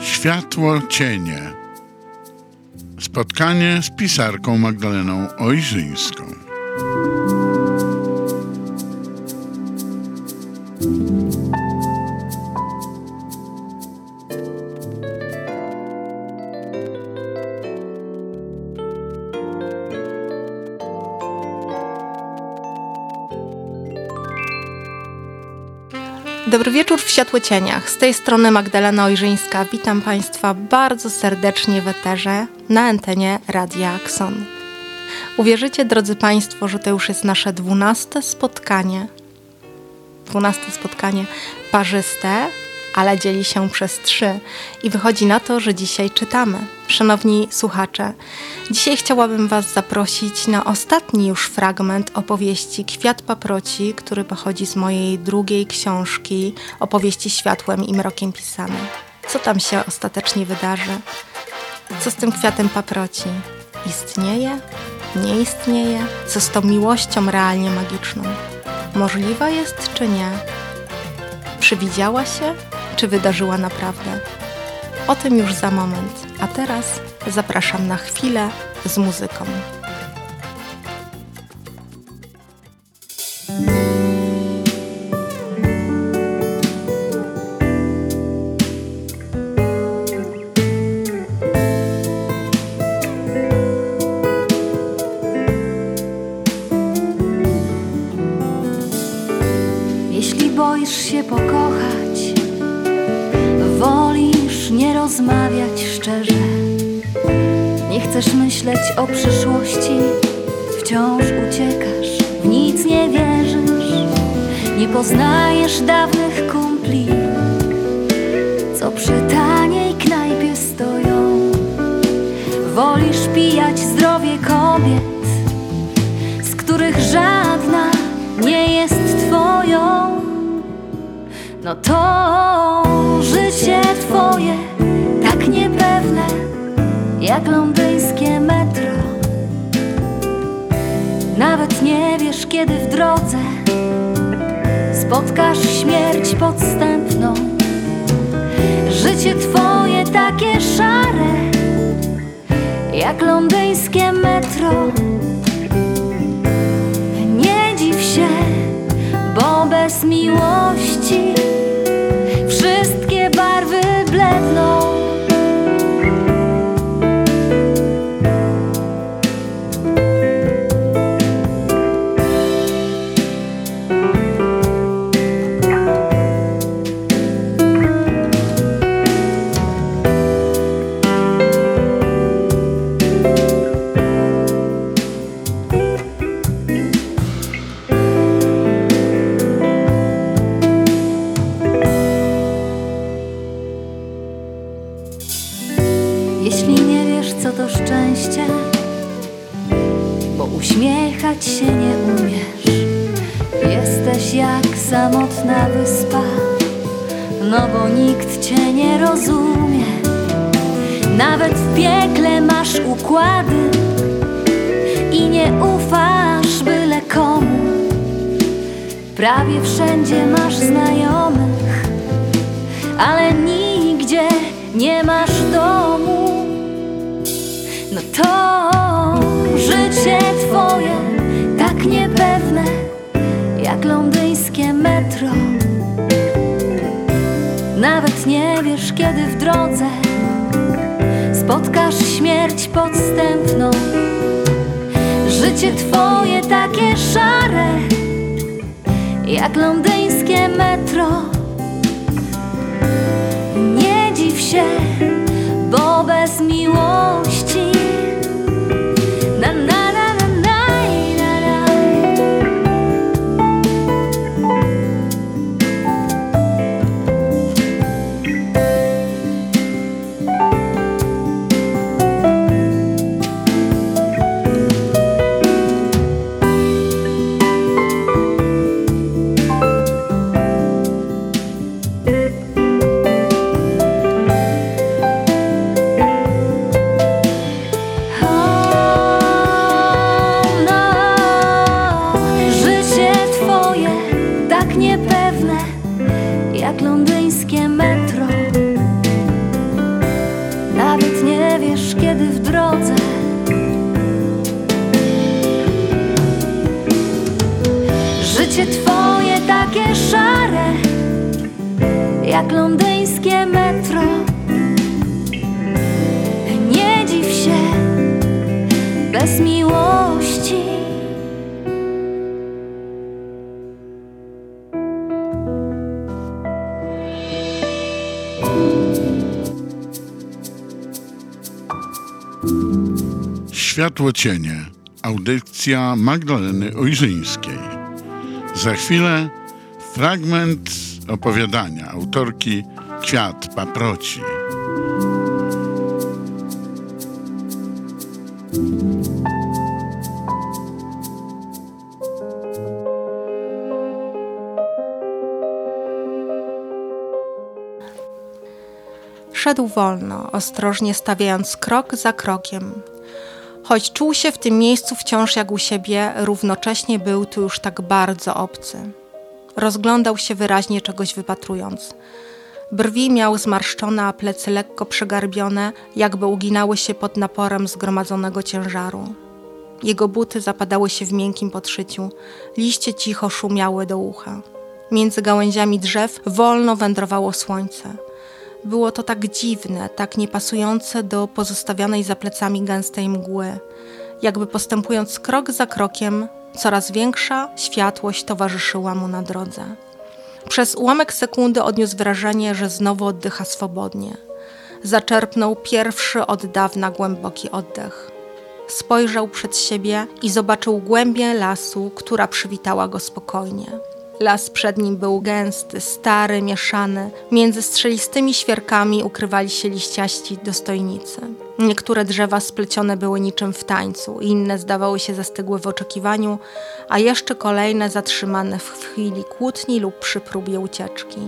Światło cienie. Spotkanie z pisarką Magdaleną Ojrzyńską. Dobry wieczór w Światłocieniach. Z tej strony Magdalena Ojrzyńska. Witam Państwa bardzo serdecznie w eterze na antenie Radia Akson. Uwierzycie, drodzy Państwo, że to już jest nasze dwunaste spotkanie. Dwunaste spotkanie parzyste, ale dzieli się przez trzy. I wychodzi na to, że dzisiaj czytamy. Szanowni słuchacze, dzisiaj chciałabym Was zaprosić na ostatni już fragment opowieści Kwiat Paproci, który pochodzi z mojej drugiej książki opowieści światłem i mrokiem pisane. Co tam się ostatecznie wydarzy? Co z tym kwiatem paproci? Istnieje? Nie istnieje? Co z tą miłością realnie magiczną? Możliwa jest czy nie? Przywidziała się, czy wydarzyła naprawdę? O tym już za moment, a teraz zapraszam na chwilę z muzyką. Szczerze. Nie chcesz myśleć o przyszłości, wciąż uciekasz, w nic nie wierzysz. Nie poznajesz dawnych kumpli, co przy taniej knajpie stoją. Wolisz pijać zdrowie kobiet, z których żadna nie jest twoją. No to życie twoje jak londyńskie metro. Nawet nie wiesz, kiedy w drodze spotkasz śmierć podstępną. Życie twoje takie szare jak londyńskie metro. Nie dziw się, bo bez miłości Kiedy w drodze spotkasz śmierć podstępną. Życie twoje takie szare jak londyńskie metro. Nie dziw się, bo bez miłości Światło cienie. Audycja Magdaleny Ojrzyńskiej. Za chwilę fragment opowiadania autorki Kwiat Paproci. Szedł wolno, ostrożnie stawiając krok za krokiem. Choć czuł się w tym miejscu wciąż jak u siebie, równocześnie był tu już tak bardzo obcy. Rozglądał się wyraźnie, czegoś wypatrując. Brwi miał zmarszczone, a plecy lekko przegarbione, jakby uginały się pod naporem zgromadzonego ciężaru. Jego buty zapadały się w miękkim podszyciu, liście cicho szumiały do ucha. Między gałęziami drzew wolno wędrowało słońce. Było to tak dziwne, tak niepasujące do pozostawionej za plecami gęstej mgły. Jakby postępując krok za krokiem, coraz większa światłość towarzyszyła mu na drodze. Przez ułamek sekundy odniósł wrażenie, że znowu oddycha swobodnie. Zaczerpnął pierwszy od dawna głęboki oddech. Spojrzał przed siebie i zobaczył głębię lasu, która przywitała go spokojnie. Las przed nim był gęsty, stary, mieszany. Między strzelistymi świerkami ukrywali się liściaści dostojnicy. Niektóre drzewa splecione były niczym w tańcu, inne zdawały się zastygłe w oczekiwaniu, a jeszcze kolejne zatrzymane w chwili kłótni lub przy próbie ucieczki.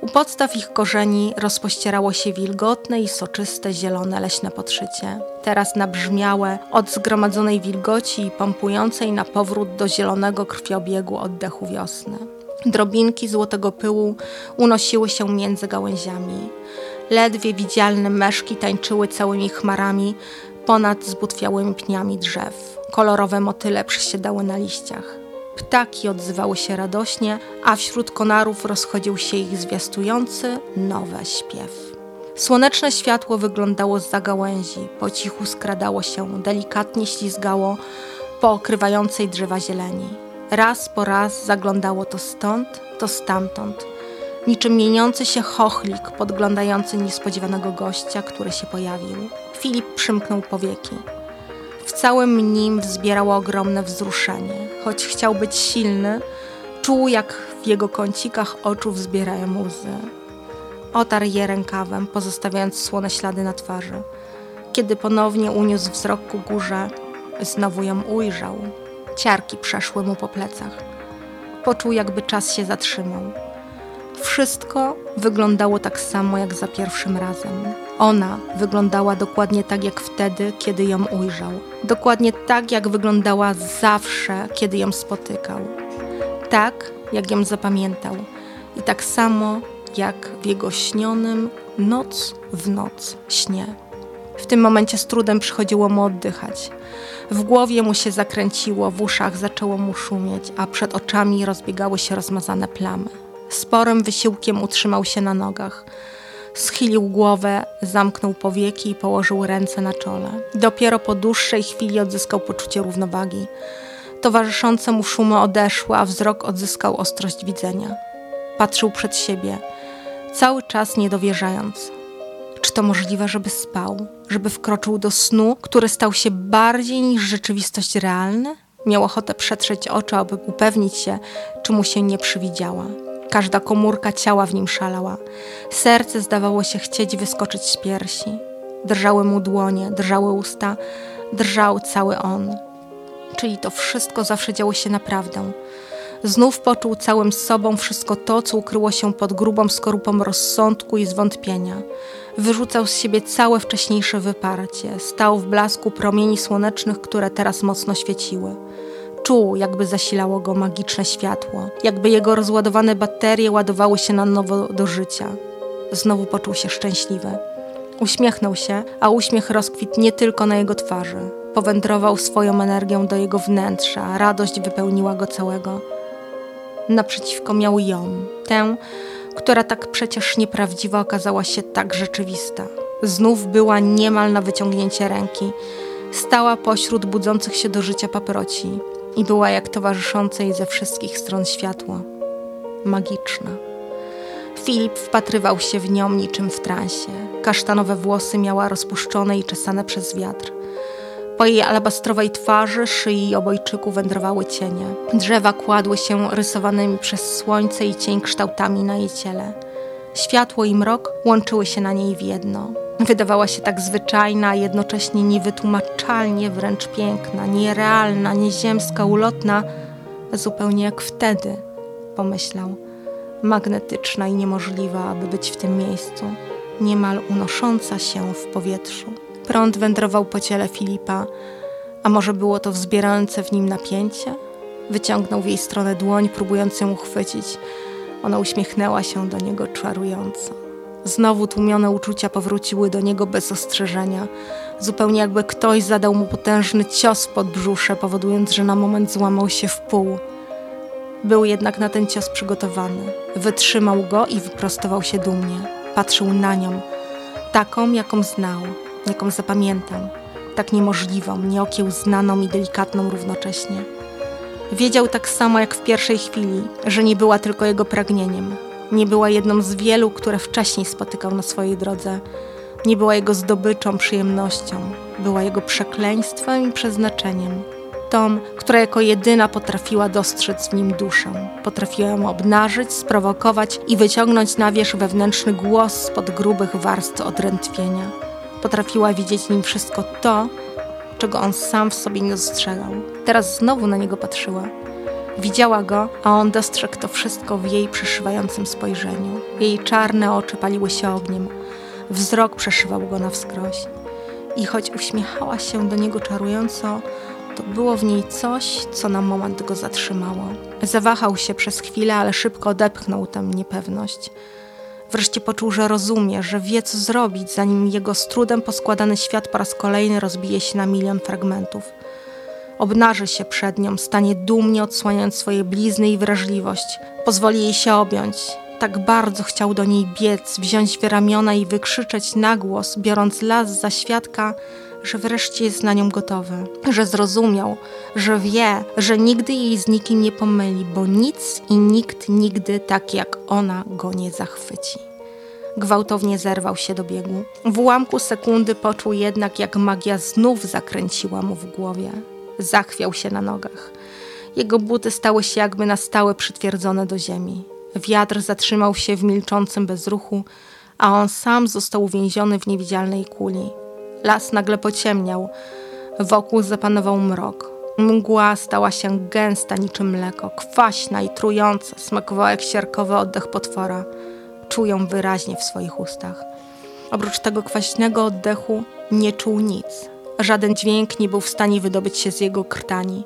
U podstaw ich korzeni rozpościerało się wilgotne i soczyste zielone leśne podszycie, teraz nabrzmiałe od zgromadzonej wilgoci i pompującej na powrót do zielonego krwiobiegu oddechu wiosny. Drobinki złotego pyłu unosiły się między gałęziami. Ledwie widzialne meszki tańczyły całymi chmarami ponad zbutwiałymi pniami drzew. Kolorowe motyle przesiadały na liściach. Ptaki odzywały się radośnie, a wśród konarów rozchodził się ich zwiastujący nowe śpiew. Słoneczne światło wyglądało z za gałęzi, po cichu skradało się, delikatnie ślizgało po okrywającej drzewa zieleni. Raz po raz zaglądało to stąd, to stamtąd, niczym mieniący się chochlik podglądający niespodziewanego gościa, który się pojawił. Filip przymknął powieki. W całym nim wzbierało ogromne wzruszenie. Choć chciał być silny, czuł, jak w jego kącikach oczu wzbierają łzy. Otarł je rękawem, pozostawiając słone ślady na twarzy. Kiedy ponownie uniósł wzrok ku górze, znowu ją ujrzał. Ciarki przeszły mu po plecach. Poczuł, jakby czas się zatrzymał. Wszystko wyglądało tak samo jak za pierwszym razem. Ona wyglądała dokładnie tak jak wtedy, kiedy ją ujrzał. Dokładnie tak, jak wyglądała zawsze, kiedy ją spotykał. Tak, jak ją zapamiętał. I tak samo, jak w jego śnionym noc w noc śnie. W tym momencie z trudem przychodziło mu oddychać. W głowie mu się zakręciło, w uszach zaczęło mu szumieć, a przed oczami rozbiegały się rozmazane plamy. Sporym wysiłkiem utrzymał się na nogach. Schylił głowę, zamknął powieki i położył ręce na czole. Dopiero po dłuższej chwili odzyskał poczucie równowagi. Towarzyszące mu szumy odeszły, a wzrok odzyskał ostrość widzenia. Patrzył przed siebie, cały czas niedowierzając. Czy to możliwe, żeby spał, żeby wkroczył do snu, który stał się bardziej niż rzeczywistość realna? Miał ochotę przetrzeć oczy, aby upewnić się, czy mu się nie przywidziała. Każda komórka ciała w nim szalała. Serce zdawało się chcieć wyskoczyć z piersi. Drżały mu dłonie, drżały usta, drżał cały on. Czyli to wszystko zawsze działo się naprawdę. Znów poczuł całym sobą wszystko to, co ukryło się pod grubą skorupą rozsądku i zwątpienia. Wyrzucał z siebie całe wcześniejsze wyparcie. Stał w blasku promieni słonecznych, które teraz mocno świeciły Czuł, jakby zasilało go magiczne światło, jakby jego rozładowane baterie ładowały się na nowo do życia. Znowu poczuł się szczęśliwy. Uśmiechnął się, a uśmiech rozkwitł nie tylko na jego twarzy. Powędrował swoją energią do jego wnętrza, radość wypełniła go całego. Naprzeciwko miał ją, tę, która tak przecież nieprawdziwa okazała się tak rzeczywista. Znów była niemal na wyciągnięcie ręki. Stała pośród budzących się do życia paproci i była jak towarzyszące jej ze wszystkich stron światło. Magiczna. Filip wpatrywał się w nią niczym w transie. Kasztanowe włosy miała rozpuszczone i czesane przez wiatr. Po jej alabastrowej twarzy, szyi i obojczyku wędrowały cienie. Drzewa kładły się rysowanymi przez słońce i cień kształtami na jej ciele. Światło i mrok łączyły się na niej w jedno. Wydawała się tak zwyczajna, jednocześnie niewytłumaczalnie wręcz piękna, nierealna, nieziemska, ulotna, zupełnie jak wtedy, pomyślał. Magnetyczna i niemożliwa, aby być w tym miejscu, niemal unosząca się w powietrzu. Prąd wędrował po ciele Filipa, a może było to wzbierające w nim napięcie? Wyciągnął w jej stronę dłoń, próbując ją uchwycić. Ona uśmiechnęła się do niego czarująco. Znowu tłumione uczucia powróciły do niego bez ostrzeżenia, zupełnie jakby ktoś zadał mu potężny cios pod brzusze, powodując, że na moment złamał się w pół. Był jednak na ten cios przygotowany. Wytrzymał go i wyprostował się dumnie. Patrzył na nią, taką, jaką znał, jaką zapamiętał, tak niemożliwą, nieokiełznaną i delikatną równocześnie. Wiedział tak samo jak w pierwszej chwili, że nie była tylko jego pragnieniem, nie była jedną z wielu, które wcześniej spotykał na swojej drodze, nie była jego zdobyczą, przyjemnością, była jego przekleństwem i przeznaczeniem. Tą, która jako jedyna potrafiła dostrzec w nim duszę, potrafiła ją obnażyć, sprowokować i wyciągnąć na wierzch wewnętrzny głos spod grubych warstw odrętwienia. Potrafiła widzieć w nim wszystko to, czego on sam w sobie nie dostrzegał. Teraz znowu na niego patrzyła. Widziała go, a on dostrzegł to wszystko w jej przeszywającym spojrzeniu. Jej czarne oczy paliły się ogniem. Wzrok przeszywał go na wskroś. I choć uśmiechała się do niego czarująco, to było w niej coś, co na moment go zatrzymało. Zawahał się przez chwilę, ale szybko odepchnął tę niepewność. Wreszcie poczuł, że rozumie, że wie, co zrobić, zanim jego z trudem poskładany świat po raz kolejny rozbije się na milion fragmentów. Obnaży się przed nią, stanie dumnie odsłaniając swoje blizny i wrażliwość. Pozwoli jej się objąć. Tak bardzo chciał do niej biec, wziąć w ramiona i wykrzyczeć na głos, biorąc las za świadka, że wreszcie jest na nią gotowy, że zrozumiał, że wie, że nigdy jej z nikim nie pomyli, bo nic i nikt nigdy tak jak ona go nie zachwyci. Gwałtownie zerwał się do biegu. W ułamku sekundy poczuł jednak, jak magia znów zakręciła mu w głowie. Zachwiał się na nogach. Jego buty stały się jakby na stałe przytwierdzone do ziemi. Wiatr zatrzymał się w milczącym bezruchu, a on sam został uwięziony w niewidzialnej kuli. Las nagle pociemniał. Wokół zapanował mrok. Mgła stała się gęsta niczym mleko, kwaśna i trująca, smakowała jak siarkowy oddech potwora. Czuł wyraźnie w swoich ustach. Oprócz tego kwaśnego oddechu nie czuł nic. Żaden dźwięk nie był w stanie wydobyć się z jego krtani.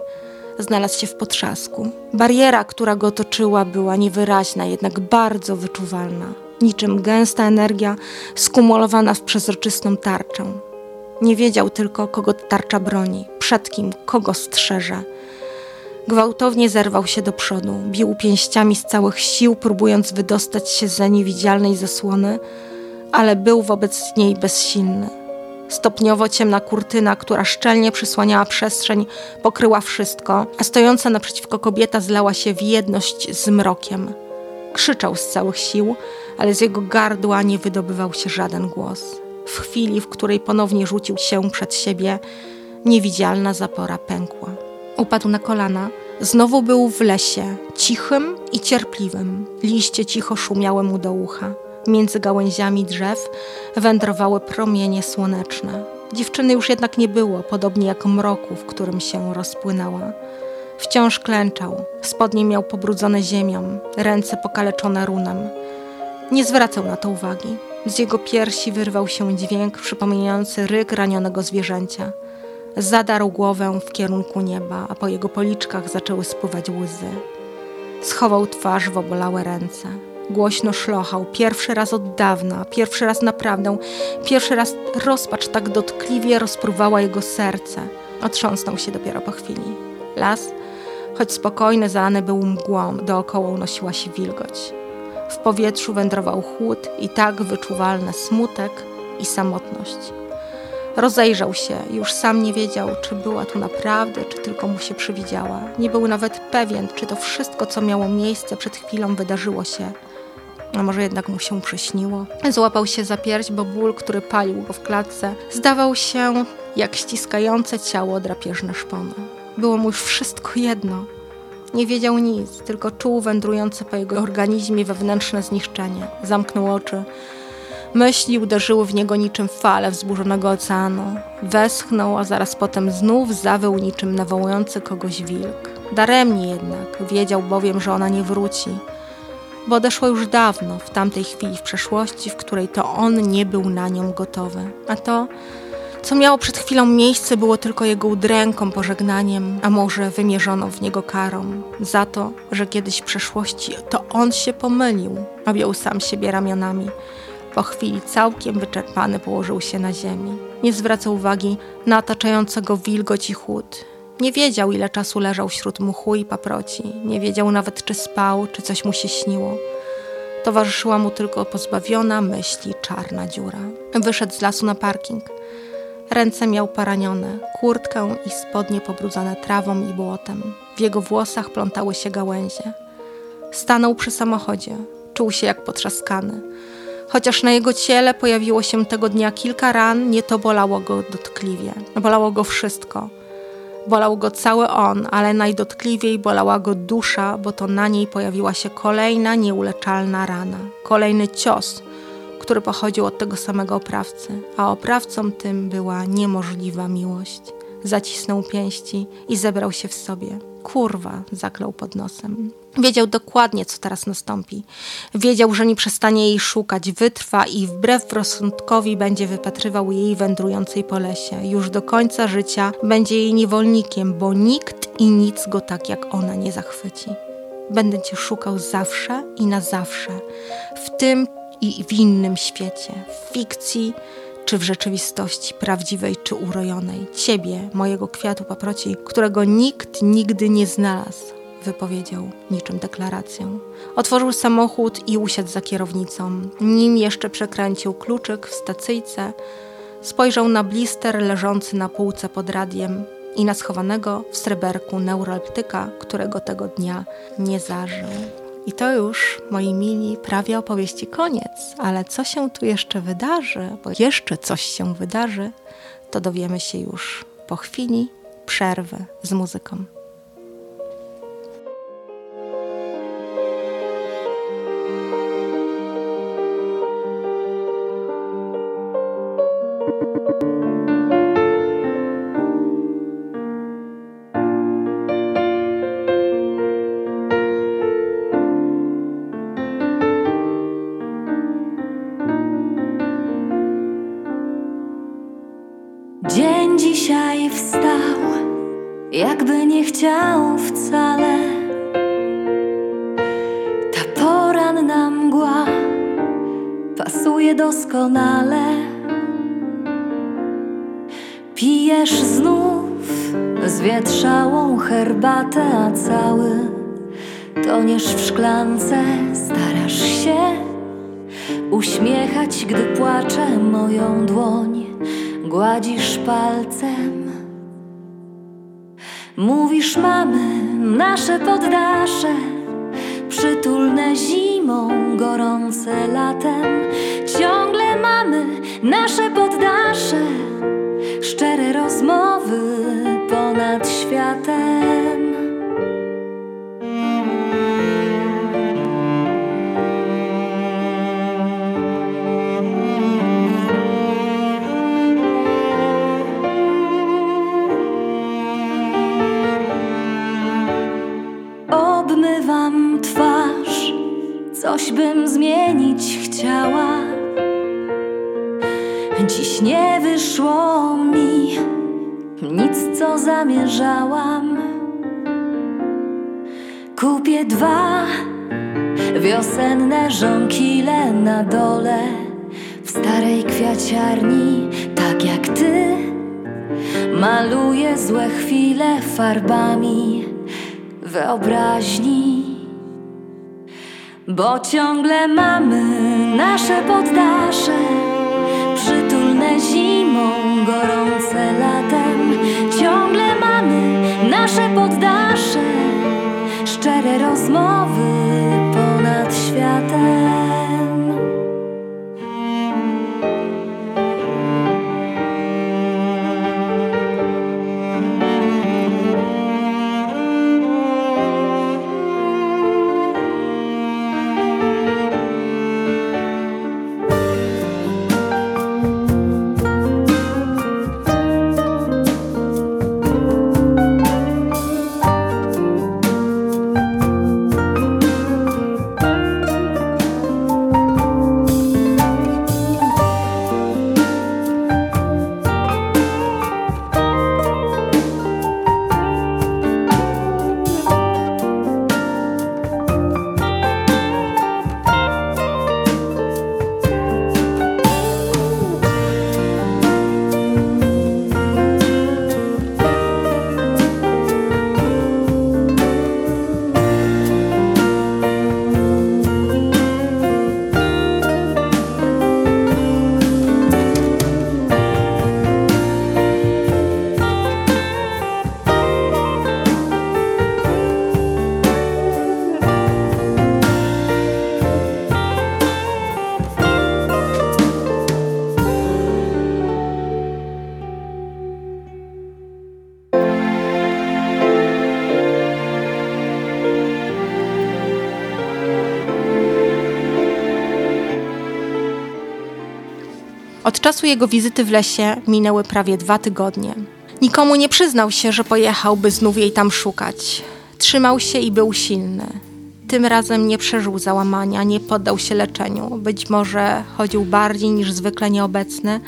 Znalazł się w potrzasku. Bariera, która go otoczyła, była niewyraźna, jednak bardzo wyczuwalna. Niczym gęsta energia skumulowana w przezroczystą tarczę. Nie wiedział tylko, kogo tarcza broni, przed kim, kogo strzeże. Gwałtownie zerwał się do przodu, bił pięściami z całych sił, próbując wydostać się za niewidzialnej zasłony, ale był wobec niej bezsilny. Stopniowo ciemna kurtyna, która szczelnie przysłaniała przestrzeń, pokryła wszystko, a stojąca naprzeciwko kobieta zlała się w jedność z mrokiem. Krzyczał z całych sił, ale z jego gardła nie wydobywał się żaden głos. W chwili, w której ponownie rzucił się przed siebie, niewidzialna zapora pękła. Upadł na kolana. Znowu był w lesie, cichym i cierpliwym. Liście cicho szumiały mu do ucha. Między gałęziami drzew wędrowały promienie słoneczne. Dziewczyny już jednak nie było, podobnie jak mroku, w którym się rozpłynęła. Wciąż klęczał. Spodnie miał pobrudzone ziemią, ręce pokaleczone runem. Nie zwracał na to uwagi. Z jego piersi wyrwał się dźwięk przypominający ryk ranionego zwierzęcia. Zadarł głowę w kierunku nieba, a po jego policzkach zaczęły spływać łzy. Schował twarz w obolałe ręce. Głośno szlochał, pierwszy raz od dawna, pierwszy raz naprawdę, pierwszy raz rozpacz tak dotkliwie rozpruwała jego serce. Otrząsnął się dopiero po chwili. Las, choć spokojny, zalany był mgłą, dookoła unosiła się wilgoć. W powietrzu wędrował chłód i tak wyczuwalny smutek i samotność. Rozejrzał się, już sam nie wiedział, czy była tu naprawdę, czy tylko mu się przywidziała. Nie był nawet pewien, czy to wszystko, co miało miejsce przed chwilą, wydarzyło się. A może jednak mu się przyśniło? Złapał się za pierś, bo ból, który palił go w klatce, zdawał się jak ściskające ciało drapieżne szpony. Było mu już wszystko jedno. Nie wiedział nic, tylko czuł wędrujące po jego organizmie wewnętrzne zniszczenie. Zamknął oczy. Myśli uderzyły w niego niczym fale wzburzonego oceanu. Westchnął, a zaraz potem znów zawył niczym nawołujący kogoś wilk. Daremnie jednak, wiedział bowiem, że ona nie wróci, bo odeszła już dawno, w tamtej chwili w przeszłości, w której to on nie był na nią gotowy. A to, co miało przed chwilą miejsce, było tylko jego udręką, pożegnaniem, a może wymierzoną w niego karą. Za to, że kiedyś w przeszłości to on się pomylił, objął sam siebie ramionami. Po chwili całkiem wyczerpany położył się na ziemi. Nie zwracał uwagi na otaczającego wilgoć i chłód. Nie wiedział, ile czasu leżał wśród mchu i paproci. Nie wiedział nawet, czy spał, czy coś mu się śniło. Towarzyszyła mu tylko pozbawiona myśli czarna dziura. Wyszedł z lasu na parking. Ręce miał poranione, kurtkę i spodnie pobrudzone trawą i błotem. W jego włosach plątały się gałęzie. Stanął przy samochodzie. Czuł się jak potrzaskany. Chociaż na jego ciele pojawiło się tego dnia kilka ran, nie to bolało go dotkliwie. Bolało go wszystko. Bolał go cały on, ale najdotkliwiej bolała go dusza, bo to na niej pojawiła się kolejna nieuleczalna rana. Kolejny cios, który pochodził od tego samego oprawcy, a oprawcą tym była niemożliwa miłość. Zacisnął pięści i zebrał się w sobie. Kurwa, zaklął pod nosem. Wiedział dokładnie, co teraz nastąpi. Wiedział, że nie przestanie jej szukać, wytrwa i wbrew rozsądkowi będzie wypatrywał jej wędrującej po lesie. Już do końca życia będzie jej niewolnikiem, bo nikt i nic go tak jak ona nie zachwyci. Będę cię szukał zawsze i na zawsze, w tym i w innym świecie, w fikcji czy w rzeczywistości prawdziwej czy urojonej. Ciebie, mojego kwiatu paproci, którego nikt nigdy nie znalazł, wypowiedział niczym deklarację. Otworzył samochód i usiadł za kierownicą. Nim jeszcze przekręcił kluczyk w stacyjce, spojrzał na blister leżący na półce pod radiem i na schowanego w sreberku neuralptyka, którego tego dnia nie zażył. I to już, moi mili, prawie opowieści koniec, ale co się tu jeszcze wydarzy, bo jeszcze coś się wydarzy, to dowiemy się już po chwili przerwy z muzyką. Herbatę, a cały toniesz w szklance. Starasz się uśmiechać, gdy płacze moją dłoń gładzisz palcem. Mówisz mamy, nasze poddasze, przytulne zimą, gorące latem. Ciągle mamy nasze poddasze, szczere rozmowy ponad światem. Coś bym zmienić chciała. Dziś nie wyszło mi, nic co zamierzałam. Kupię dwa wiosenne żonkile na dole w starej kwiaciarni, tak jak ty. Maluję złe chwile farbami wyobraźni. Bo ciągle mamy nasze poddasze Przytulne zimą, gorące latem. Ciągle mamy nasze poddasze Szczere rozmowy Od czasu jego wizyty w lesie minęły prawie dwa tygodnie. Nikomu nie przyznał się, że pojechał, by znów jej tam szukać. Trzymał się i był silny. Tym razem nie przeżył załamania, nie poddał się leczeniu. Być może chodził bardziej niż zwykle nieobecny,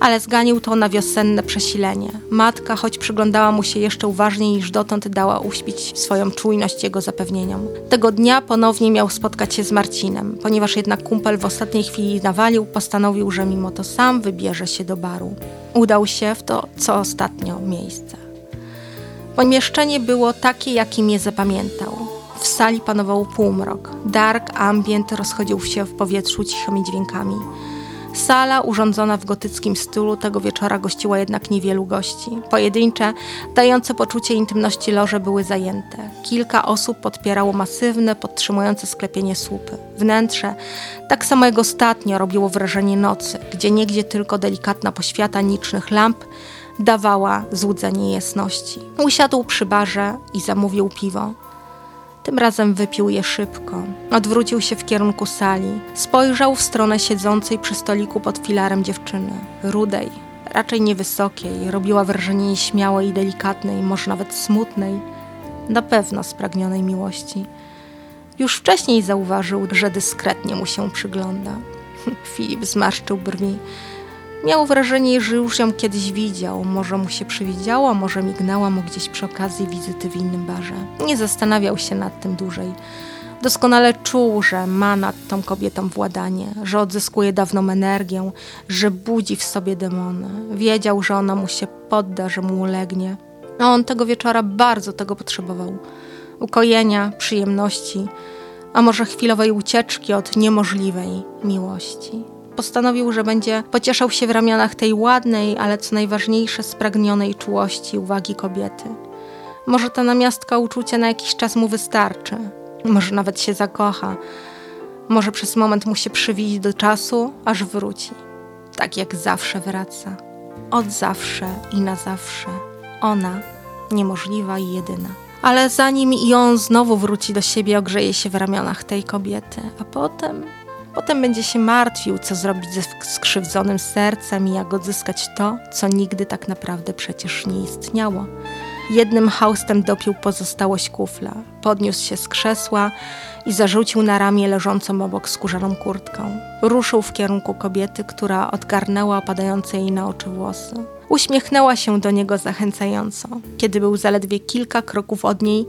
ale zganił to na wiosenne przesilenie. Matka, choć przyglądała mu się jeszcze uważniej niż dotąd, dała uśpić swoją czujność jego zapewnieniom. Tego dnia ponownie miał spotkać się z Marcinem. Ponieważ jednak kumpel w ostatniej chwili nawalił, postanowił, że mimo to sam wybierze się do baru. Udał się w to, co ostatnio miejsce. Pomieszczenie było takie, jakim je zapamiętał. W sali panował półmrok. Dark ambient rozchodził się w powietrzu cichymi dźwiękami. Sala urządzona w gotyckim stylu tego wieczora gościła jednak niewielu gości. Pojedyncze, dające poczucie intymności loże były zajęte. Kilka osób podpierało masywne, podtrzymujące sklepienie słupy. Wnętrze, tak samo jak ostatnio, robiło wrażenie nocy, gdzie niegdzie tylko delikatna poświata nicznych lamp dawała złudzenie jasności. Usiadł przy barze i zamówił piwo. Tym razem wypił je szybko. Odwrócił się w kierunku sali. Spojrzał w stronę siedzącej przy stoliku pod filarem dziewczyny. Rudej, raczej niewysokiej, robiła wrażenie nieśmiałej i delikatnej, może nawet smutnej. Na pewno spragnionej miłości. Już wcześniej zauważył, że dyskretnie mu się przygląda. Filip zmarszczył brwi. Miał wrażenie, że już ją kiedyś widział. Może mu się przywidziała, może mignęła mu gdzieś przy okazji wizyty w innym barze. Nie zastanawiał się nad tym dłużej. Doskonale czuł, że ma nad tą kobietą władanie, że odzyskuje dawną energię, że budzi w sobie demony. Wiedział, że ona mu się podda, że mu ulegnie. A on tego wieczora bardzo tego potrzebował. Ukojenia, przyjemności, a może chwilowej ucieczki od niemożliwej miłości postanowił, że będzie pocieszał się w ramionach tej ładnej, ale co najważniejsze, spragnionej czułości uwagi kobiety. Może ta namiastka uczucia na jakiś czas mu wystarczy, może nawet się zakocha, może przez moment mu się przywidzi do czasu, aż wróci. Tak jak zawsze wraca. Od zawsze i na zawsze. Ona, niemożliwa i jedyna. Ale zanim i on znowu wróci do siebie, ogrzeje się w ramionach tej kobiety, a potem Potem będzie się martwił, co zrobić ze skrzywdzonym sercem i jak odzyskać to, co nigdy tak naprawdę przecież nie istniało. Jednym haustem dopił pozostałość kufla, podniósł się z krzesła i zarzucił na ramię leżącą obok skórzaną kurtkę. Ruszył w kierunku kobiety, która odgarnęła opadające jej na oczy włosy. Uśmiechnęła się do niego zachęcająco. Kiedy był zaledwie kilka kroków od niej,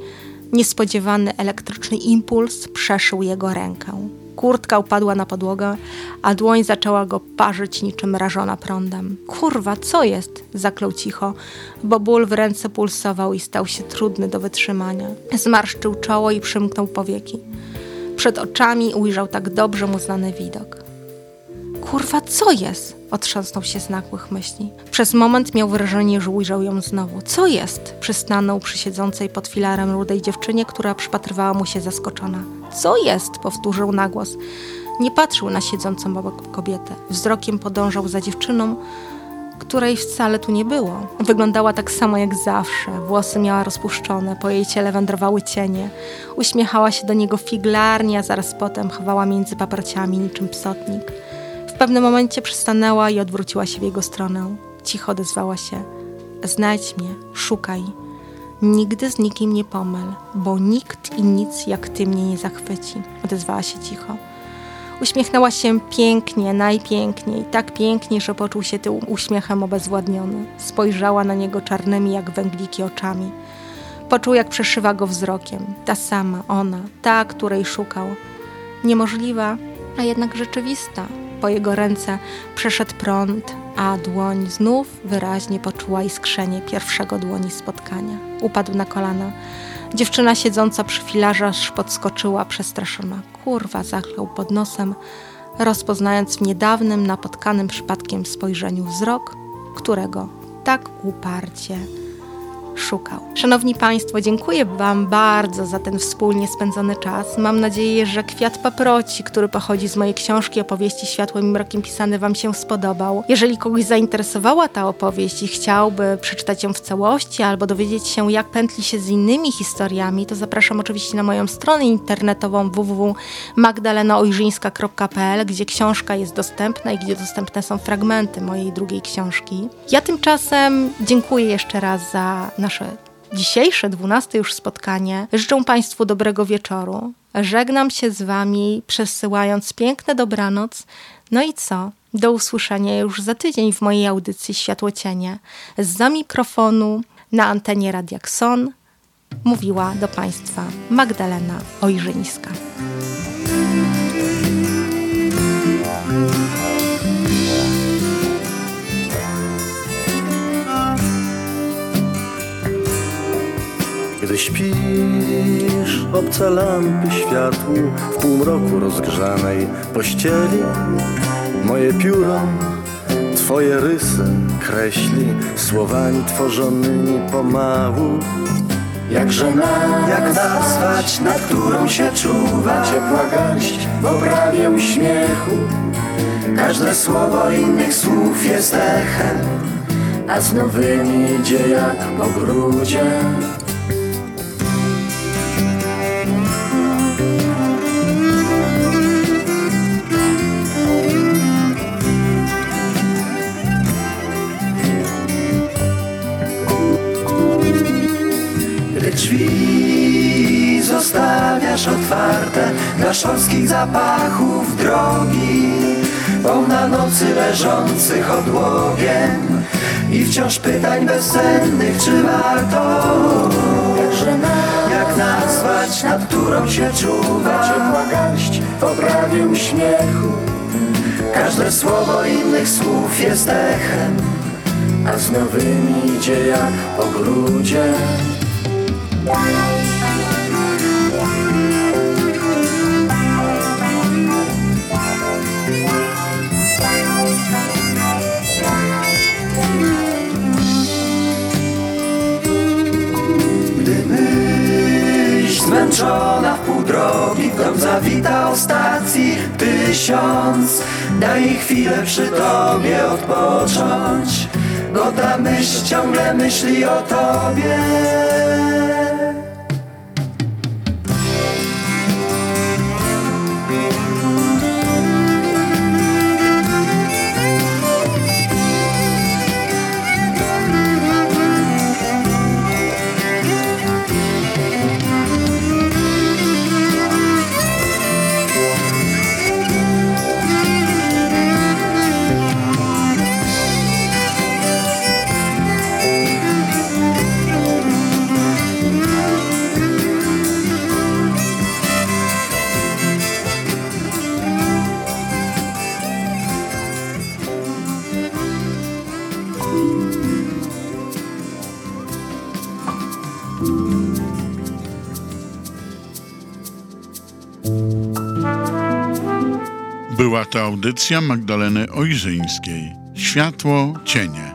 niespodziewany elektryczny impuls przeszył jego rękę. Kurtka upadła na podłogę, a dłoń zaczęła go parzyć niczym rażona prądem. Kurwa, co jest? zaklął cicho, bo ból w ręce pulsował i stał się trudny do wytrzymania. Zmarszczył czoło i przymknął powieki. Przed oczami ujrzał tak dobrze mu znany widok. Kurwa, co jest? Otrząsnął się z nagłych myśli. Przez moment miał wrażenie, że ujrzał ją znowu. Co jest? Przystanął przy siedzącej pod filarem rudej dziewczynie, która przypatrywała mu się zaskoczona. Co jest? Powtórzył na głos. Nie patrzył na siedzącą obok kobietę. Wzrokiem podążał za dziewczyną, której wcale tu nie było. Wyglądała tak samo jak zawsze. Włosy miała rozpuszczone, po jej ciele wędrowały cienie. Uśmiechała się do niego figlarnie, a zaraz potem chowała między paprociami niczym psotnik. Pewnym momencie przystanęła i odwróciła się w jego stronę. Cicho odezwała się. Znajdź mnie, szukaj. Nigdy z nikim nie pomyl, bo nikt i nic jak ty mnie nie zachwyci. Odezwała się cicho. Uśmiechnęła się pięknie, najpiękniej, tak pięknie, że poczuł się tym uśmiechem obezwładniony. Spojrzała na niego czarnymi jak węgliki oczami. Poczuł, jak przeszywa go wzrokiem. Ta sama, ona, ta, której szukał. Niemożliwa, a jednak rzeczywista. Po jego ręce przeszedł prąd, a dłoń znów wyraźnie poczuła iskrzenie pierwszego dłoni spotkania. Upadł na kolana. Dziewczyna siedząca przy filarze podskoczyła, przestraszona. Kurwa, zaklął pod nosem, rozpoznając w niedawnym, napotkanym przypadkiem spojrzeniu wzrok, którego tak uparcie szukał. Szanowni Państwo, dziękuję Wam bardzo za ten wspólnie spędzony czas. Mam nadzieję, że kwiat paproci, który pochodzi z mojej książki opowieści Światłem i Mrokiem pisany Wam się spodobał. Jeżeli kogoś zainteresowała ta opowieść i chciałby przeczytać ją w całości albo dowiedzieć się, jak pętli się z innymi historiami, to zapraszam oczywiście na moją stronę internetową www.magdalenaojrzyńska.pl, gdzie książka jest dostępna i gdzie dostępne są fragmenty mojej drugiej książki. Ja tymczasem dziękuję jeszcze raz za nasze dzisiejsze, dwunaste już spotkanie. Życzę Państwu dobrego wieczoru. Żegnam się z Wami, przesyłając piękne dobranoc. No i co? Do usłyszenia już za tydzień w mojej audycji Światło Cienie. Za mikrofonu na antenie Radiakson mówiła do Państwa Magdalena Ojrzyńska. Gdy śpisz, obce lampy światłu w półmroku rozgrzanej pościeli. Moje pióro twoje rysy kreśli słowami tworzonymi pomału. Jakże nas, jak nazwać, nad którą się czuwa Ciepła garść w oprawie uśmiechu. Każde słowo innych słów jest echem A z nowymi idzie jak po grudzie zostawiasz otwarte Dla szorskich zapachów drogi Pełna nocy leżących odłogiem I wciąż pytań bezsennych, czy warto? Jak nazwać, nad którą się czuwa? Ciepła garść w uśmiechu. Każde słowo innych słów jest echem a z nowymi idzie jak po grudzie. Zmęczona w pół drogi w dom zawita o stacji tysiąc. Daj chwilę przy tobie odpocząć. Bo ta myśl ciągle myśli o tobie to audycja Magdaleny Ojrzyńskiej Światło, cienie.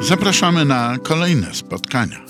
Zapraszamy na kolejne spotkania.